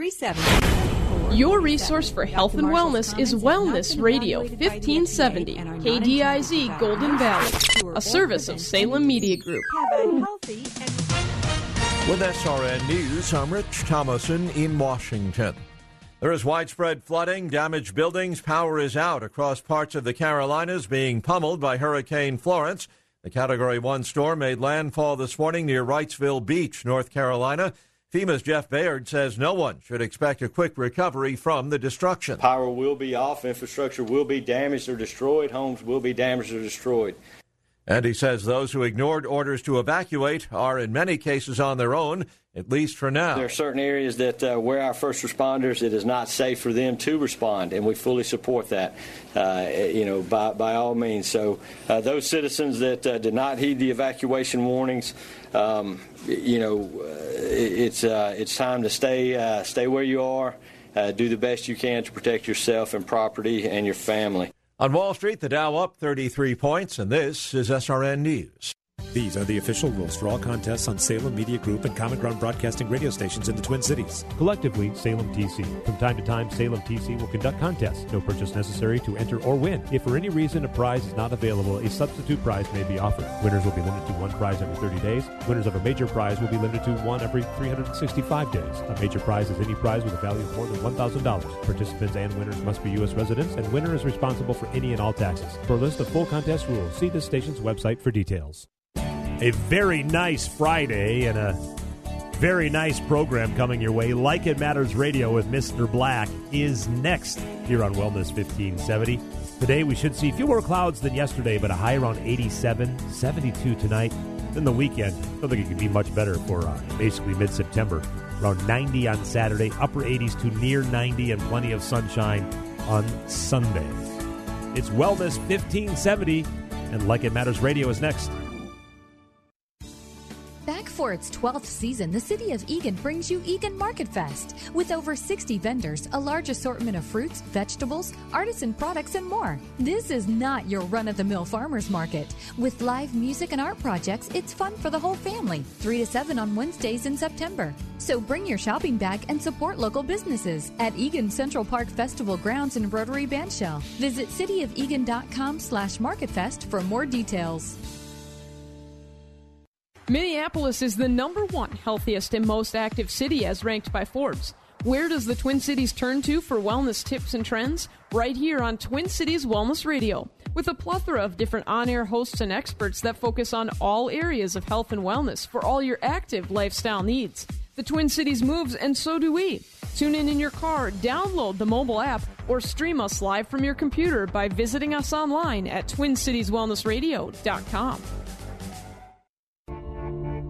370. Your resource for health and wellness is Wellness Radio 1570, KDIZ Golden Valley, a service of Salem Media Group. With SRN News, I'm Rich Thomason in Washington. There is widespread flooding, damaged buildings, power is out across parts of the Carolinas being pummeled by Hurricane Florence. The Category 1 storm made landfall this morning near Wrightsville Beach, North Carolina. FEMA's Jeff Byard says no one should expect a quick recovery from the destruction. Power will be off, infrastructure will be damaged or destroyed, homes will be damaged or destroyed. And he says those who ignored orders to evacuate are in many cases on their own, at least for now. There are certain areas that uh, where our first responders, it is not safe for them to respond, and we fully support that, uh, you know, by, by all means. So uh, those citizens that uh, did not heed the evacuation warnings, um, you know, uh, it's, uh, it's time to stay, stay where you are, do the best you can to protect yourself and property and your family. On Wall Street, the Dow up 33 points, and this is SRN News. These are the official rules for all contests on Salem Media Group and Common Ground Broadcasting radio stations in the Twin Cities. Collectively, Salem TC. From time to time, Salem TC will conduct contests. No purchase necessary to enter or win. If for any reason a prize is not available, a substitute prize may be offered. Winners will be limited to one prize every 30 days. Winners of a major prize will be limited to one every 365 days. A major prize is any prize with a value of more than $1,000. Participants and winners must be U.S. residents, and winner is responsible for any and all taxes. For a list of full contest rules, see the station's website for details a very nice Friday and a very nice program coming your way. Like It Matters Radio with Mr. Black is next here on Wellness 1570. Today we should see fewer clouds than yesterday, but a high around 87, 72 tonight. Then the weekend, I don't think it could be much better for uh, basically mid September. Around 90 on Saturday, upper 80s to near 90, and plenty of sunshine on Sunday. It's Wellness 1570, and Like It Matters Radio is next. Back for its 12th season, the City of Eagan brings you Eagan Market Fest with over 60 vendors, a large assortment of fruits, vegetables, artisan products, and more. This is not your run of the mill farmers market. With live music and art projects, it's fun for the whole family, 3 to 7 on Wednesdays in September. So bring your shopping bag and support local businesses at Eagan Central Park Festival grounds in Rotary Bandshell. Visit cityofeagan.com slash marketfest for more details. Minneapolis is the number one healthiest and most active city as ranked by Forbes. Where does the Twin Cities turn to for wellness tips and trends? Right here on Twin Cities Wellness Radio. With a plethora of different on air hosts and experts that focus on all areas of health and wellness for all your active lifestyle needs. The Twin Cities moves, and so do we. Tune in in your car, download the mobile app, or stream us live from your computer by visiting us online at TwinCitiesWellnessRadio.com.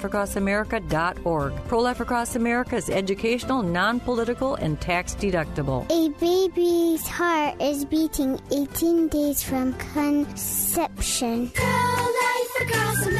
prolifeacrossamerica.org. Pro Life Across America is educational, non political, and tax deductible. A baby's heart is beating 18 days from conception. Pro Life Across America,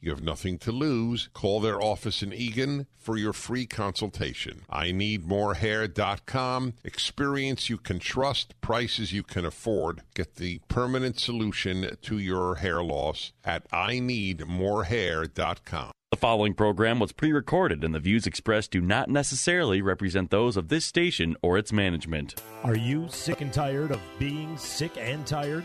You have nothing to lose. Call their office in Eagan for your free consultation. IneedMoreHair.com. Experience you can trust, prices you can afford. Get the permanent solution to your hair loss at IneedMoreHair.com. The following program was pre recorded, and the views expressed do not necessarily represent those of this station or its management. Are you sick and tired of being sick and tired?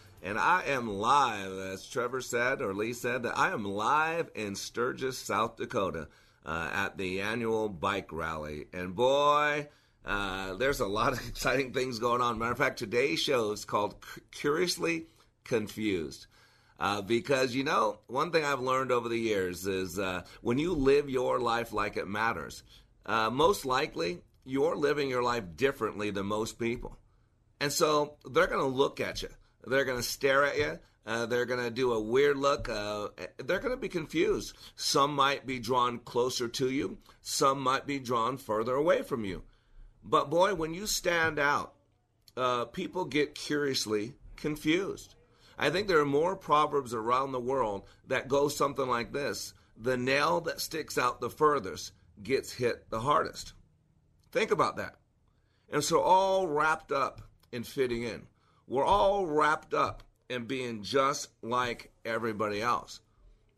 and I am live, as Trevor said, or Lee said, that I am live in Sturgis, South Dakota, uh, at the annual bike rally. And boy, uh, there's a lot of exciting things going on. Matter of fact, today's show is called Curiously Confused. Uh, because you know, one thing I've learned over the years is uh, when you live your life like it matters, uh, most likely you're living your life differently than most people. And so they're going to look at you, they're going to stare at you. Uh, they're going to do a weird look. Uh, they're going to be confused. Some might be drawn closer to you. Some might be drawn further away from you. But boy, when you stand out, uh, people get curiously confused. I think there are more proverbs around the world that go something like this The nail that sticks out the furthest gets hit the hardest. Think about that. And so, all wrapped up in fitting in. We're all wrapped up in being just like everybody else.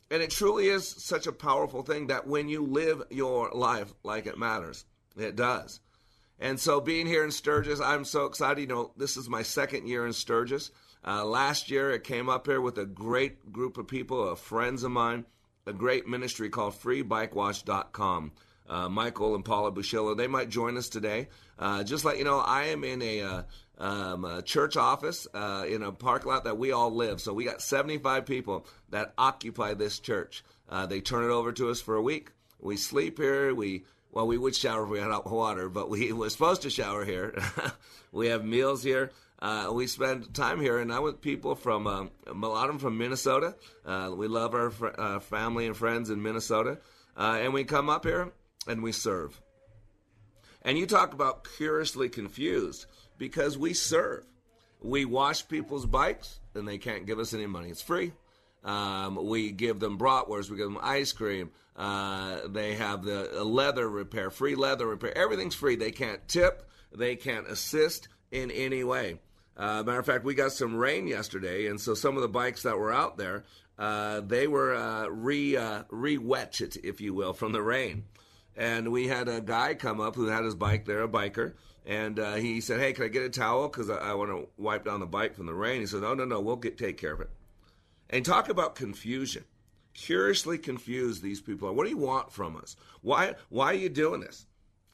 And it truly is such a powerful thing that when you live your life like it matters, it does. And so, being here in Sturgis, I'm so excited. You know, this is my second year in Sturgis. Uh, last year, it came up here with a great group of people, uh, friends of mine, a great ministry called FreeBikeWash.com. Uh, Michael and Paula Bushilla, they might join us today. Uh, just let you know, I am in a, uh, um, a church office uh, in a parking lot that we all live. So we got 75 people that occupy this church. Uh, they turn it over to us for a week. We sleep here. We well, we would shower if we had water, but we were supposed to shower here. we have meals here. Uh, we spend time here, and I'm with people from um, a lot of them from Minnesota. Uh, we love our fr- uh, family and friends in Minnesota, uh, and we come up here and we serve. And you talk about curiously confused because we serve. We wash people's bikes, and they can't give us any money. It's free. Um, we give them bratwurst. We give them ice cream. Uh, they have the leather repair, free leather repair. Everything's free. They can't tip. They can't assist in any way. Uh, matter of fact, we got some rain yesterday, and so some of the bikes that were out there, uh, they were uh, re uh, re wetched, if you will, from the rain. And we had a guy come up who had his bike there, a biker, and uh, he said, "Hey, can I get a towel? Because I, I want to wipe down the bike from the rain." He said, "No, no, no, we'll get take care of it." And talk about confusion. Curiously confused these people are. What do you want from us? Why why are you doing this?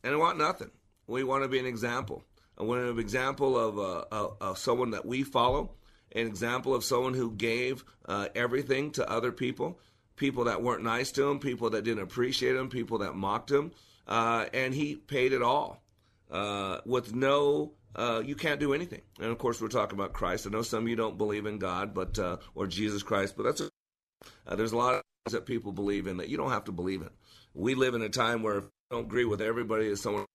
And I want nothing. We want to be an example. I want an example of, uh, of, someone that we follow, an example of someone who gave uh, everything to other people, people that weren't nice to him, people that didn't appreciate him, people that mocked him, uh, and he paid it all uh, with no. Uh, you can't do anything, and of course, we're talking about Christ. I know some of you don't believe in God, but uh, or Jesus Christ, but that's a, there's a lot of things that people believe in that you don't have to believe in. We live in a time where if you don't agree with everybody that someone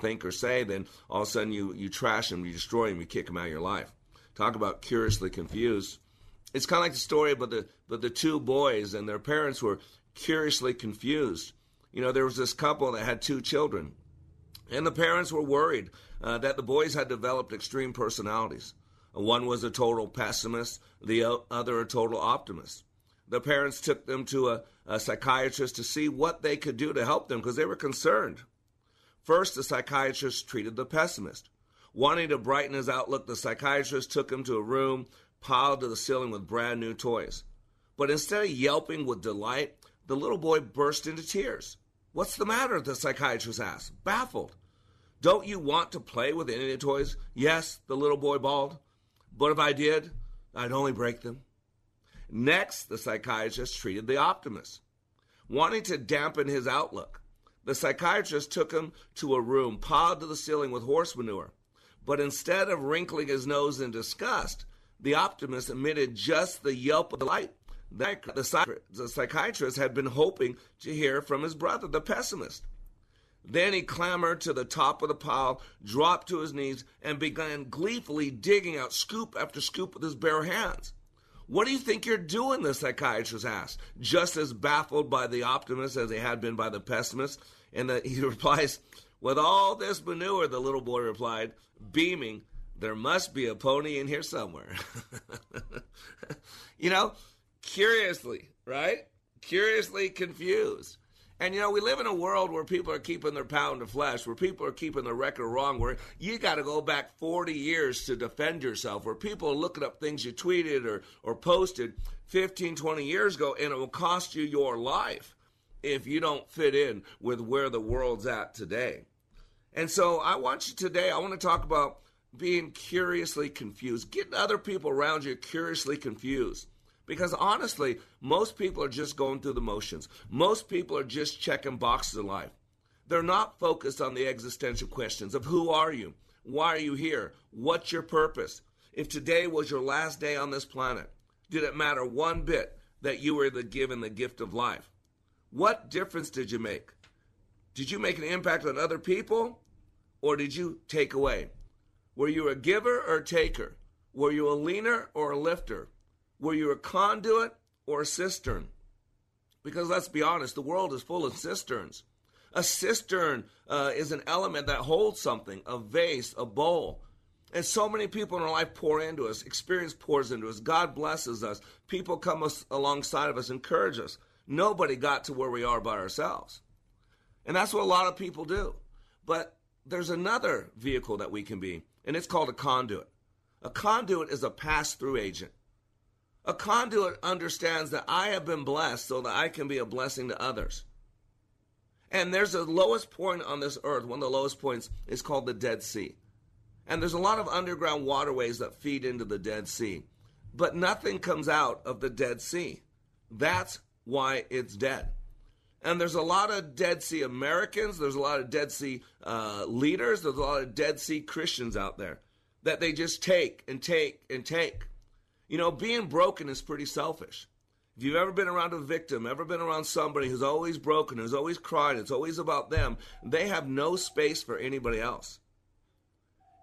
think or say, then all of a sudden you, you trash them, you destroy them, you kick them out of your life. Talk about curiously confused. It's kind of like the story about the, but the two boys and their parents were curiously confused. You know, there was this couple that had two children, and the parents were worried uh, that the boys had developed extreme personalities. One was a total pessimist, the other a total optimist. The parents took them to a, a psychiatrist to see what they could do to help them because they were concerned. First, the psychiatrist treated the pessimist. Wanting to brighten his outlook, the psychiatrist took him to a room piled to the ceiling with brand new toys. But instead of yelping with delight, the little boy burst into tears. What's the matter? the psychiatrist asked, baffled. Don't you want to play with any of the toys? Yes, the little boy bawled. But if I did, I'd only break them. Next, the psychiatrist treated the optimist. Wanting to dampen his outlook, the psychiatrist took him to a room piled to the ceiling with horse manure. But instead of wrinkling his nose in disgust, the optimist emitted just the yelp of delight that the, psychiatrist had been hoping to hear from his brother, the pessimist. Then he clambered to the top of the pile, dropped to his knees, and began gleefully digging out scoop after scoop with his bare hands. What do you think you're doing? the psychiatrist asked, just as baffled by the optimist as he had been by the pessimist. And the, he replies, With all this manure, the little boy replied, beaming, there must be a pony in here somewhere. you know, curiously, right? Curiously confused. And you know, we live in a world where people are keeping their pound of flesh, where people are keeping their record wrong, where you got to go back 40 years to defend yourself, where people are looking up things you tweeted or, or posted 15, 20 years ago, and it will cost you your life if you don't fit in with where the world's at today. And so I want you today, I want to talk about being curiously confused, getting other people around you curiously confused. Because honestly, most people are just going through the motions. Most people are just checking boxes in life. They're not focused on the existential questions of who are you? Why are you here? What's your purpose? If today was your last day on this planet, did it matter one bit that you were the given the gift of life? What difference did you make? Did you make an impact on other people or did you take away? Were you a giver or a taker? Were you a leaner or a lifter? Were you a conduit or a cistern? Because let's be honest, the world is full of cisterns. A cistern uh, is an element that holds something, a vase, a bowl. And so many people in our life pour into us, experience pours into us, God blesses us, people come us, alongside of us, encourage us. Nobody got to where we are by ourselves. And that's what a lot of people do. But there's another vehicle that we can be, and it's called a conduit. A conduit is a pass through agent. A conduit understands that I have been blessed so that I can be a blessing to others. And there's a lowest point on this earth, one of the lowest points is called the Dead Sea. And there's a lot of underground waterways that feed into the Dead Sea. But nothing comes out of the Dead Sea. That's why it's dead. And there's a lot of Dead Sea Americans, there's a lot of Dead Sea uh, leaders, there's a lot of Dead Sea Christians out there that they just take and take and take. You know, being broken is pretty selfish. If you've ever been around a victim, ever been around somebody who's always broken, who's always crying, it's always about them, they have no space for anybody else.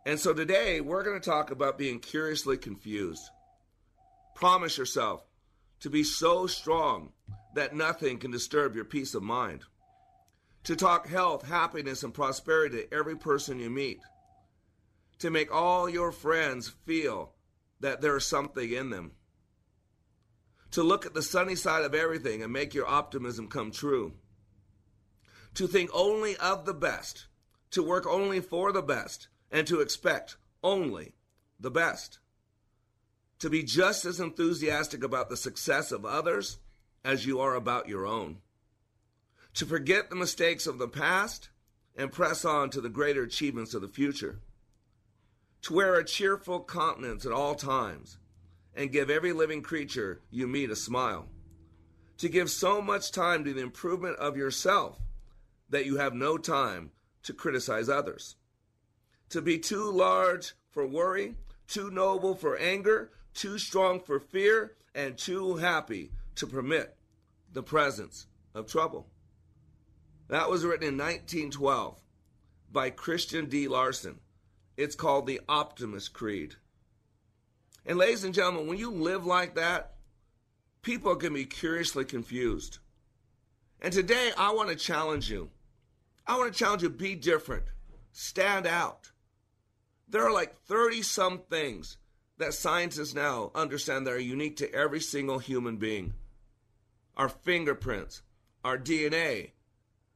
And so today, we're going to talk about being curiously confused. Promise yourself to be so strong that nothing can disturb your peace of mind. To talk health, happiness, and prosperity to every person you meet. To make all your friends feel that there's something in them. To look at the sunny side of everything and make your optimism come true. To think only of the best. To work only for the best. And to expect only the best. To be just as enthusiastic about the success of others as you are about your own. To forget the mistakes of the past and press on to the greater achievements of the future. To wear a cheerful countenance at all times, and give every living creature you meet a smile, to give so much time to the improvement of yourself that you have no time to criticize others, to be too large for worry, too noble for anger, too strong for fear, and too happy to permit the presence of trouble. That was written in 1912 by Christian D. Larson it's called the Optimist Creed. And, ladies and gentlemen, when you live like that, people can be curiously confused. And today, I want to challenge you. I want to challenge you be different, stand out. There are like 30 some things that scientists now understand that are unique to every single human being. Our fingerprints, our DNA,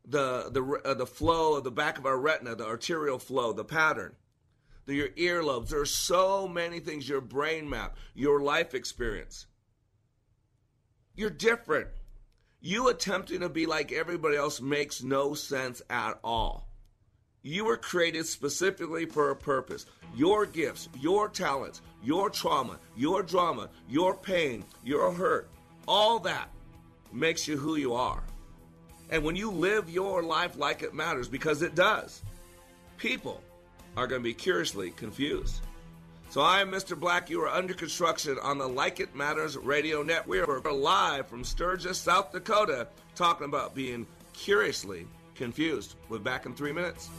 the the uh, the flow of the back of our retina, the arterial flow, the pattern, the, your earlobes. There are so many things. Your brain map, your life experience. You're different. You attempting to be like everybody else makes no sense at all. You were created specifically for a purpose. Your gifts, your talents, your trauma, your drama, your pain, your hurt, all that makes you who you are. And when you live your life like it matters, because it does, people are going to be curiously confused. So I am Mr. Black. You are under construction on the Like It Matters radio net. We are live from Sturgis, South Dakota, talking about being curiously confused. We're back in three minutes.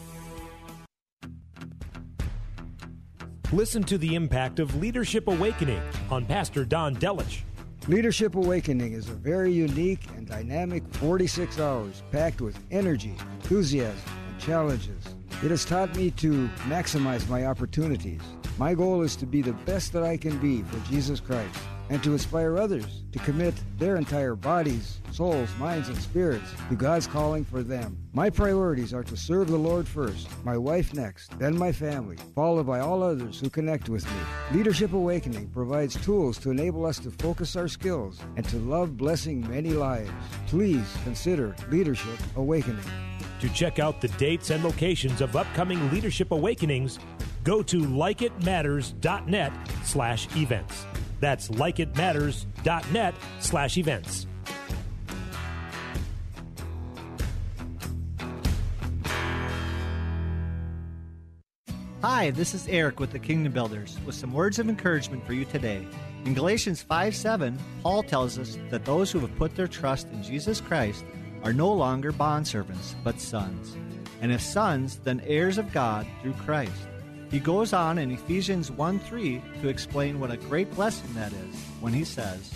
Listen to the impact of Leadership Awakening on Pastor Don Delich. Leadership Awakening is a very unique and dynamic 46 hours packed with energy, enthusiasm, and challenges. It has taught me to maximize my opportunities. My goal is to be the best that I can be for Jesus Christ and to inspire others to commit their entire bodies, souls, minds, and spirits to God's calling for them. My priorities are to serve the Lord first, my wife next, then my family, followed by all others who connect with me. Leadership Awakening provides tools to enable us to focus our skills and to love blessing many lives. Please consider Leadership Awakening. To check out the dates and locations of upcoming Leadership Awakenings, go to likeitmatters.net slash events. That's likeitmatters.net slash events. Hi, this is Eric with the Kingdom Builders with some words of encouragement for you today. In Galatians 5 7, Paul tells us that those who have put their trust in Jesus Christ are no longer bondservants, but sons. And if sons, then heirs of God through Christ. He goes on in Ephesians 1 3 to explain what a great blessing that is when he says,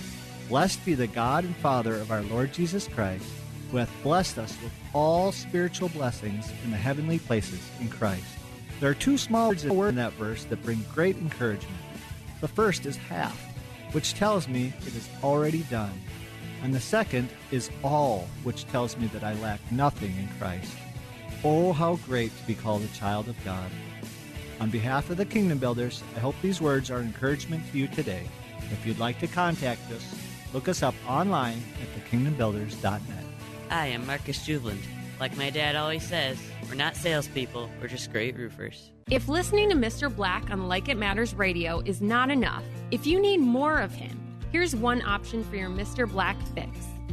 Blessed be the God and Father of our Lord Jesus Christ, who hath blessed us with all spiritual blessings in the heavenly places in Christ. There are two small words in that verse that bring great encouragement. The first is half, which tells me it is already done. And the second is all, which tells me that I lack nothing in Christ. Oh, how great to be called a child of God. On behalf of the Kingdom Builders, I hope these words are encouragement to you today. If you'd like to contact us, look us up online at thekingdombuilders.net. I am Marcus Juveland. Like my dad always says, we're not salespeople, we're just great roofers. If listening to Mr. Black on Like It Matters radio is not enough, if you need more of him, here's one option for your Mr. Black fix.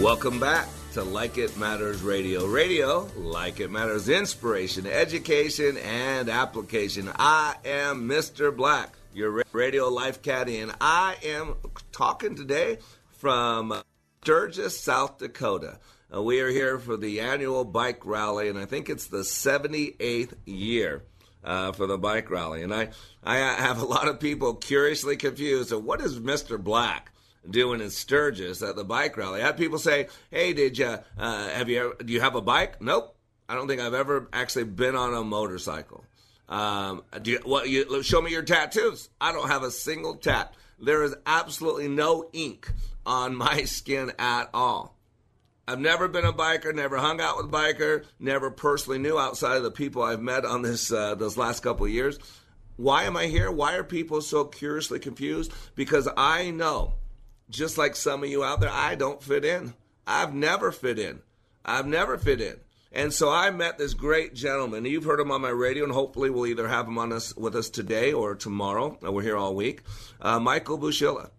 Welcome back to Like It Matters Radio. Radio, like it matters, inspiration, education, and application. I am Mr. Black, your radio life caddy, and I am talking today from Sturgis, South Dakota. Uh, we are here for the annual bike rally, and I think it's the 78th year. Uh, for the bike rally, and I, I have a lot of people curiously confused. So, what is Mr. Black? Doing in Sturgis at the bike rally. I had people say, "Hey, did you uh, have you do you have a bike?" Nope, I don't think I've ever actually been on a motorcycle. Um, do you, what, you show me your tattoos? I don't have a single tat. There is absolutely no ink on my skin at all. I've never been a biker, never hung out with a biker, never personally knew outside of the people I've met on this uh, those last couple of years. Why am I here? Why are people so curiously confused? Because I know just like some of you out there, I don't fit in. I've never fit in. I've never fit in. And so I met this great gentleman. You've heard him on my radio, and hopefully we'll either have him on us with us today or tomorrow. Uh, We're here all week. Uh, Michael Bushilla.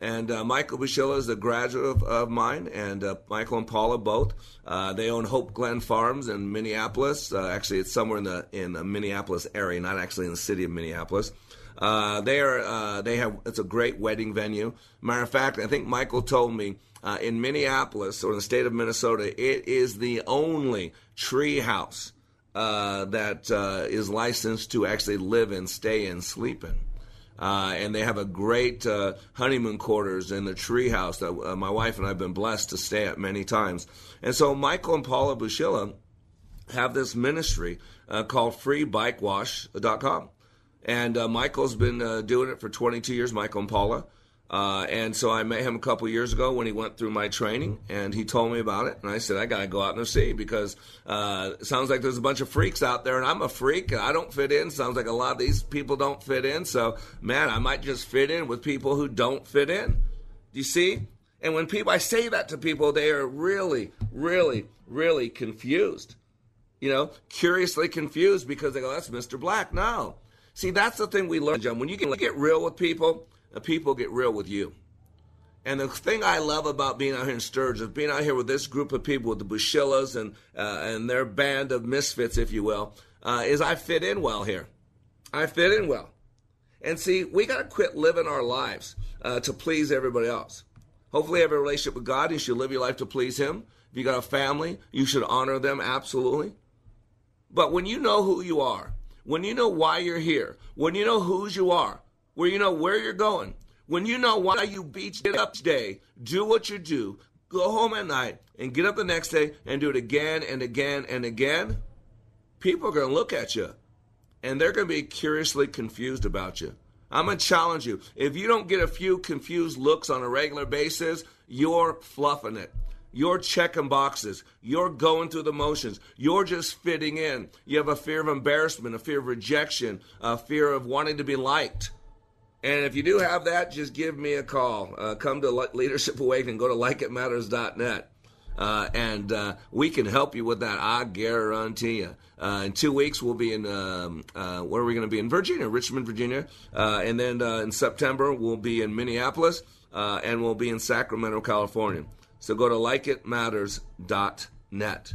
And uh, Michael Bushilla is a graduate of, of mine, and uh, Michael and Paula both. Uh, they own Hope Glen Farms in Minneapolis. Uh, actually, it's somewhere in the in the Minneapolis area, not actually in the city of Minneapolis. Uh, they are uh, they have it's a great wedding venue. Matter of fact, I think Michael told me uh, in Minneapolis or the state of Minnesota, it is the only tree house uh, that uh, is licensed to actually live and stay and sleep in. Uh, and they have a great uh, honeymoon quarters in the treehouse that uh, my wife and I have been blessed to stay at many times. And so Michael and Paula Bushilla have this ministry uh, called FreeBikeWash.com. And uh, Michael's been uh, doing it for 22 years, Michael and Paula. Uh, and so I met him a couple years ago when he went through my training, and he told me about it. And I said, I got to go out and see because uh, it sounds like there's a bunch of freaks out there, and I'm a freak, and I don't fit in. Sounds like a lot of these people don't fit in. So, man, I might just fit in with people who don't fit in. Do you see? And when people, I say that to people, they are really, really, really confused. You know, curiously confused because they go, that's Mr. Black. No. See, that's the thing we learn, John. When you get, get real with people, the people get real with you. And the thing I love about being out here in Sturgis, being out here with this group of people, with the Bushillas and uh, and their band of misfits, if you will, uh, is I fit in well here. I fit in well. And see, we got to quit living our lives uh, to please everybody else. Hopefully, you have a relationship with God. You should live your life to please Him. If you got a family, you should honor them absolutely. But when you know who you are, when you know why you're here, when you know whose you are, where you know where you're going, when you know why you beach get up today, do what you do, go home at night, and get up the next day and do it again and again and again, people are going to look at you and they're going to be curiously confused about you. I'm going to challenge you. If you don't get a few confused looks on a regular basis, you're fluffing it. You're checking boxes. You're going through the motions. You're just fitting in. You have a fear of embarrassment, a fear of rejection, a fear of wanting to be liked. And if you do have that, just give me a call. Uh, come to Le- Leadership Awakening. Go to likeitmatters.net. Uh, and uh, we can help you with that. I guarantee you. Uh, in two weeks, we'll be in um, uh, where are we going to be in Virginia, Richmond, Virginia, uh, and then uh, in September we'll be in Minneapolis, and we'll be in Sacramento, California. So go to likeitmatters.net.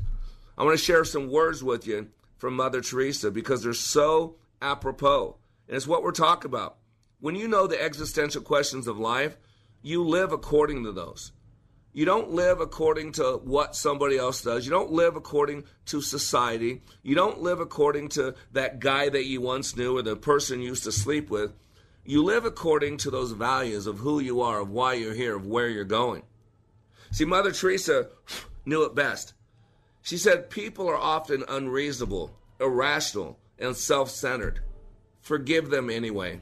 I want to share some words with you from Mother Teresa because they're so apropos, and it's what we're talking about. When you know the existential questions of life, you live according to those. You don't live according to what somebody else does. You don't live according to society. You don't live according to that guy that you once knew or the person you used to sleep with. You live according to those values of who you are, of why you're here, of where you're going. See, Mother Teresa knew it best. She said, People are often unreasonable, irrational, and self centered. Forgive them anyway.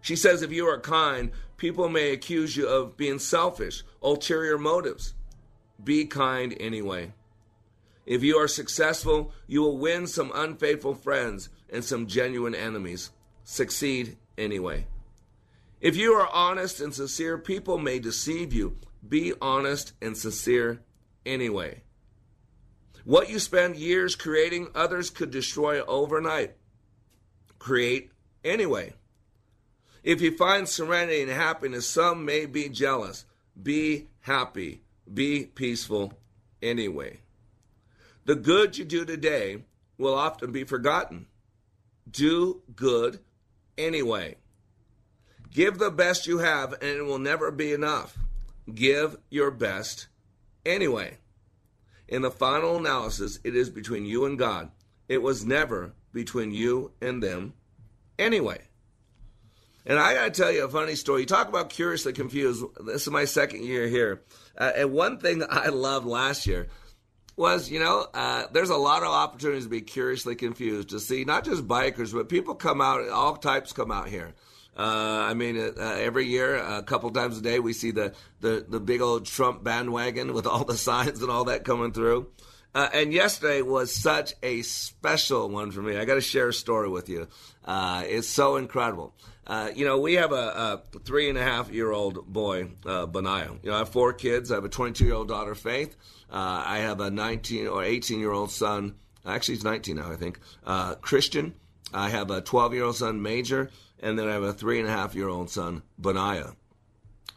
She says, If you are kind, people may accuse you of being selfish, ulterior motives. Be kind anyway. If you are successful, you will win some unfaithful friends and some genuine enemies. Succeed anyway. If you are honest and sincere, people may deceive you. Be honest and sincere anyway. What you spend years creating, others could destroy overnight. Create anyway. If you find serenity and happiness, some may be jealous. Be happy. Be peaceful anyway. The good you do today will often be forgotten. Do good anyway. Give the best you have, and it will never be enough. Give your best anyway. In the final analysis, it is between you and God. It was never between you and them anyway. And I got to tell you a funny story. You talk about curiously confused. This is my second year here. Uh, and one thing I loved last year was, you know, uh, there's a lot of opportunities to be curiously confused, to see not just bikers, but people come out, all types come out here. Uh, I mean, uh, every year, a couple times a day, we see the, the, the big old Trump bandwagon with all the signs and all that coming through. Uh, and yesterday was such a special one for me. I got to share a story with you. Uh, it's so incredible. Uh, you know, we have a, a, three and a half year old boy, uh. You know, I have four kids. I have a 22 year old daughter, Faith. Uh, I have a 19 or 18 year old son. Actually, he's 19 now, I think. Uh, Christian. I have a 12 year old son, Major. And then I have a three and a half year old son, Benaiah.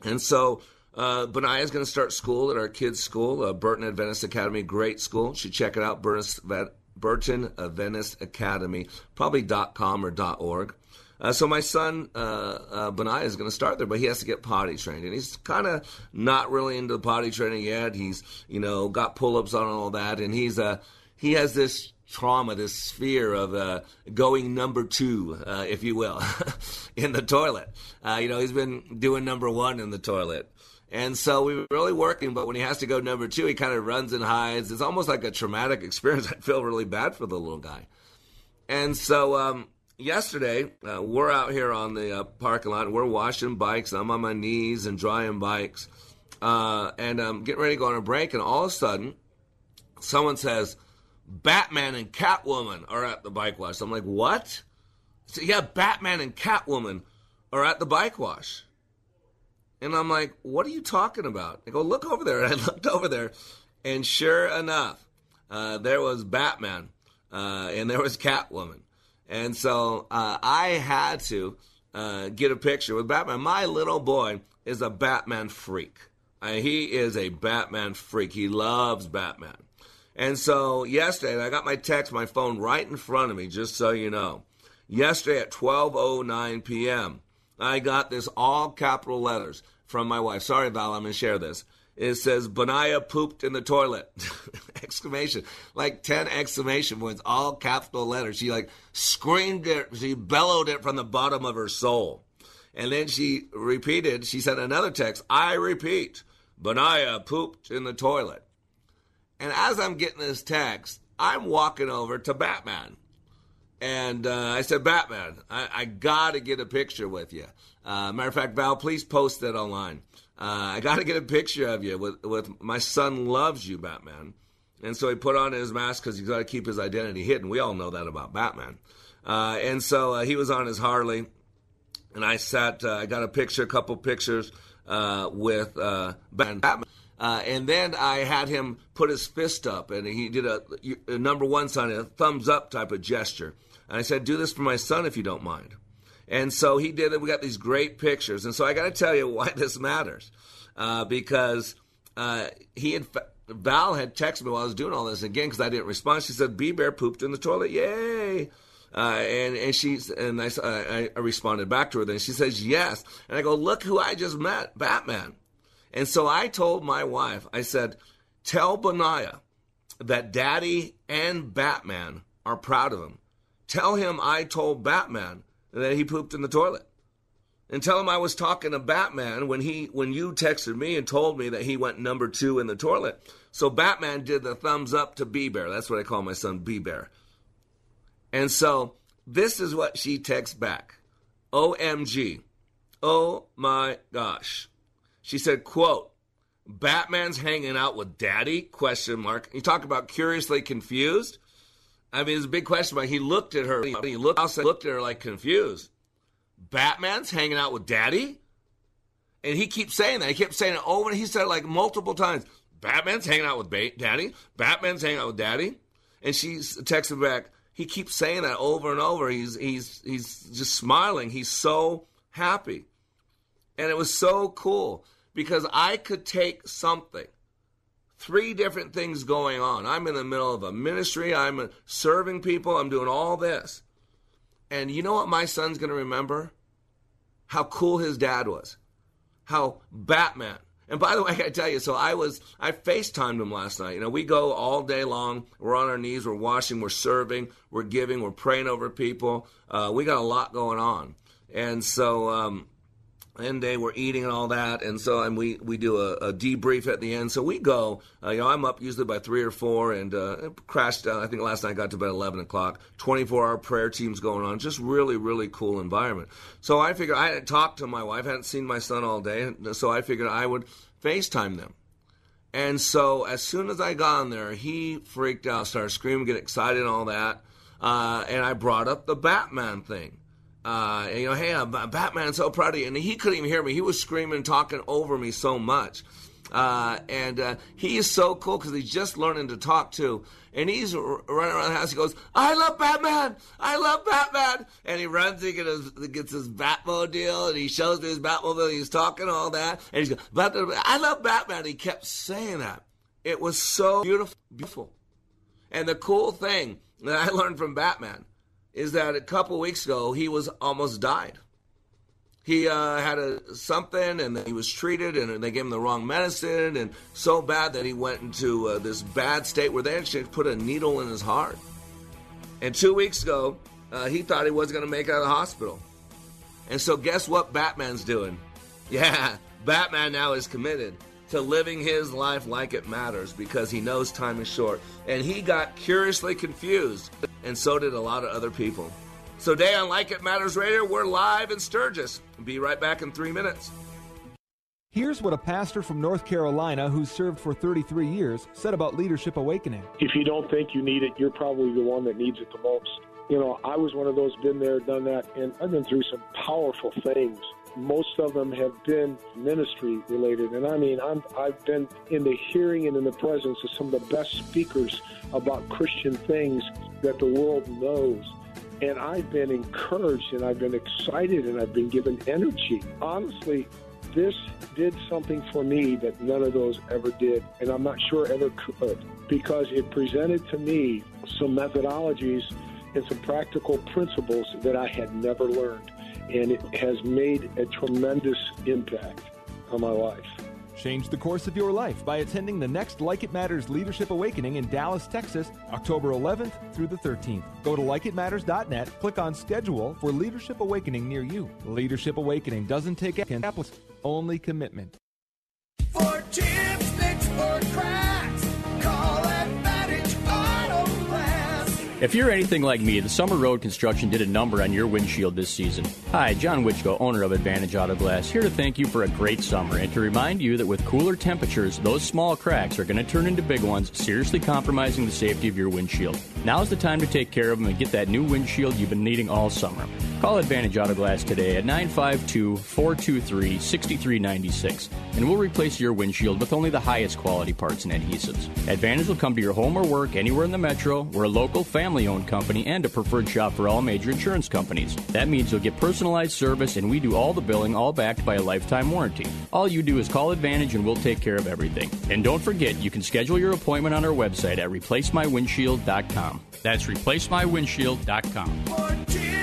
And so uh, is going to start school at our kids' school, uh, Burton Adventist Academy. Great school. Should check it out, Burton, Burton Adventist Academy, probably .com or .org. Uh, so my son uh, uh, is going to start there, but he has to get potty trained, and he's kind of not really into potty training yet. He's you know got pull-ups on and all that, and he's uh, he has this trauma, this fear of uh, going number two, uh, if you will, in the toilet. Uh, you know, he's been doing number one in the toilet. And so we were really working, but when he has to go number two, he kind of runs and hides. It's almost like a traumatic experience. I feel really bad for the little guy. And so um, yesterday, uh, we're out here on the uh, parking lot. We're washing bikes. I'm on my knees and drying bikes. Uh, and I'm getting ready to go on a break. And all of a sudden, someone says, Batman and Catwoman are at the bike wash. I'm like, what? So, yeah, Batman and Catwoman are at the bike wash. And I'm like, what are you talking about? I go, look over there. And I looked over there, and sure enough, uh, there was Batman uh, and there was Catwoman. And so uh, I had to uh, get a picture with Batman. My little boy is a Batman freak. Uh, he is a Batman freak. He loves Batman. And so yesterday, I got my text, my phone right in front of me, just so you know. Yesterday at 12:09 p.m., I got this all capital letters from my wife. Sorry, Val, I'm going to share this. It says Benaiah pooped in the toilet! exclamation, like ten exclamation points, all capital letters. She like screamed it, she bellowed it from the bottom of her soul, and then she repeated. She sent another text. I repeat, Benaiah pooped in the toilet. And as I'm getting this text, I'm walking over to Batman. And uh, I said, Batman, I, I got to get a picture with you. Uh, matter of fact, Val, please post that online. Uh, I got to get a picture of you with, with my son loves you, Batman. And so he put on his mask because he's got to keep his identity hidden. We all know that about Batman. Uh, and so uh, he was on his Harley, and I sat. Uh, I got a picture, a couple pictures uh, with uh, Batman. Uh, and then I had him put his fist up, and he did a, a number one sign, a thumbs up type of gesture. And I said, "Do this for my son, if you don't mind." And so he did it. We got these great pictures. And so I got to tell you why this matters, uh, because uh, he had Val had texted me while I was doing all this again because I didn't respond. She said, "B Bear pooped in the toilet, yay!" Uh, and and she and I, I, I responded back to her. Then she says yes, and I go, "Look who I just met, Batman." And so I told my wife, I said, "Tell Benaiah that Daddy and Batman are proud of him. Tell him I told Batman that he pooped in the toilet." and tell him I was talking to Batman when he when you texted me and told me that he went number two in the toilet. So Batman did the thumbs up to B Bear. That's what I call my son B Bear. And so this is what she texts back. OMG. Oh my gosh. She said, quote, Batman's hanging out with daddy? Question mark. You talk about curiously confused. I mean, it's a big question mark. He looked at her. He looked, looked at her like confused. Batman's hanging out with Daddy? And he keeps saying that. He kept saying it over and he said it like multiple times. Batman's hanging out with ba- Daddy. Batman's hanging out with Daddy. And she's texting back. He keeps saying that over and over. He's he's he's just smiling. He's so happy. And it was so cool because I could take something three different things going on. I'm in the middle of a ministry, I'm serving people, I'm doing all this. And you know what my son's going to remember? How cool his dad was. How Batman. And by the way, I got to tell you, so I was, I FaceTimed him last night. You know, we go all day long. We're on our knees, we're washing, we're serving, we're giving, we're praying over people. Uh, we got a lot going on. And so, um, and they were eating and all that, and so and we we do a, a debrief at the end. So we go. Uh, you know, I'm up usually by three or four, and uh, crashed. I think last night I got to bed at eleven o'clock. 24 hour prayer teams going on. Just really really cool environment. So I figured I hadn't talked to my wife, hadn't seen my son all day, so I figured I would FaceTime them. And so as soon as I got in there, he freaked out, started screaming, get excited, and all that. Uh, and I brought up the Batman thing. Uh, and, you know, hey, I'm Batman, so proud of you. And he couldn't even hear me. He was screaming, talking over me so much. Uh, and uh, he is so cool because he's just learning to talk too. And he's r- running around the house. He goes, "I love Batman! I love Batman!" And he runs. He gets his, gets his Batmobile, and he shows me his Batmobile. He's talking all that, and he's going, "I love Batman." He kept saying that. It was so beautiful, beautiful. And the cool thing that I learned from Batman is that a couple weeks ago he was almost died. He uh, had a something and he was treated and they gave him the wrong medicine and so bad that he went into uh, this bad state where they actually put a needle in his heart. And two weeks ago uh, he thought he was going to make it out of the hospital. And so guess what batman's doing? Yeah batman now is committed to living his life like it matters because he knows time is short and he got curiously confused and so did a lot of other people so today on Like It Matters Radio, we're live in Sturgis. Be right back in three minutes. Here's what a pastor from North Carolina who's served for 33 years said about Leadership Awakening. If you don't think you need it, you're probably the one that needs it the most. You know, I was one of those, been there, done that, and I've been through some powerful things. Most of them have been ministry related. And I mean, I'm, I've been in the hearing and in the presence of some of the best speakers about Christian things that the world knows and I've been encouraged and I've been excited and I've been given energy. Honestly, this did something for me that none of those ever did, and I'm not sure ever could, because it presented to me some methodologies and some practical principles that I had never learned. And it has made a tremendous impact on my life. Change the course of your life by attending the next Like It Matters Leadership Awakening in Dallas, Texas, October 11th through the 13th. Go to likeitmatters.net, click on schedule for Leadership Awakening near you. Leadership Awakening doesn't take applicants, only commitment. For chips, nicks, or cracks, If you're anything like me, the Summer Road Construction did a number on your windshield this season. Hi, John Wichko, owner of Advantage Auto Glass, here to thank you for a great summer and to remind you that with cooler temperatures, those small cracks are going to turn into big ones, seriously compromising the safety of your windshield. Now's the time to take care of them and get that new windshield you've been needing all summer. Call Advantage Auto Glass today at 952 423 6396 and we'll replace your windshield with only the highest quality parts and adhesives. Advantage will come to your home or work anywhere in the metro. We're a local family owned company and a preferred shop for all major insurance companies. That means you'll get personalized service and we do all the billing, all backed by a lifetime warranty. All you do is call Advantage and we'll take care of everything. And don't forget, you can schedule your appointment on our website at replacemywindshield.com. That's replacemywindshield.com.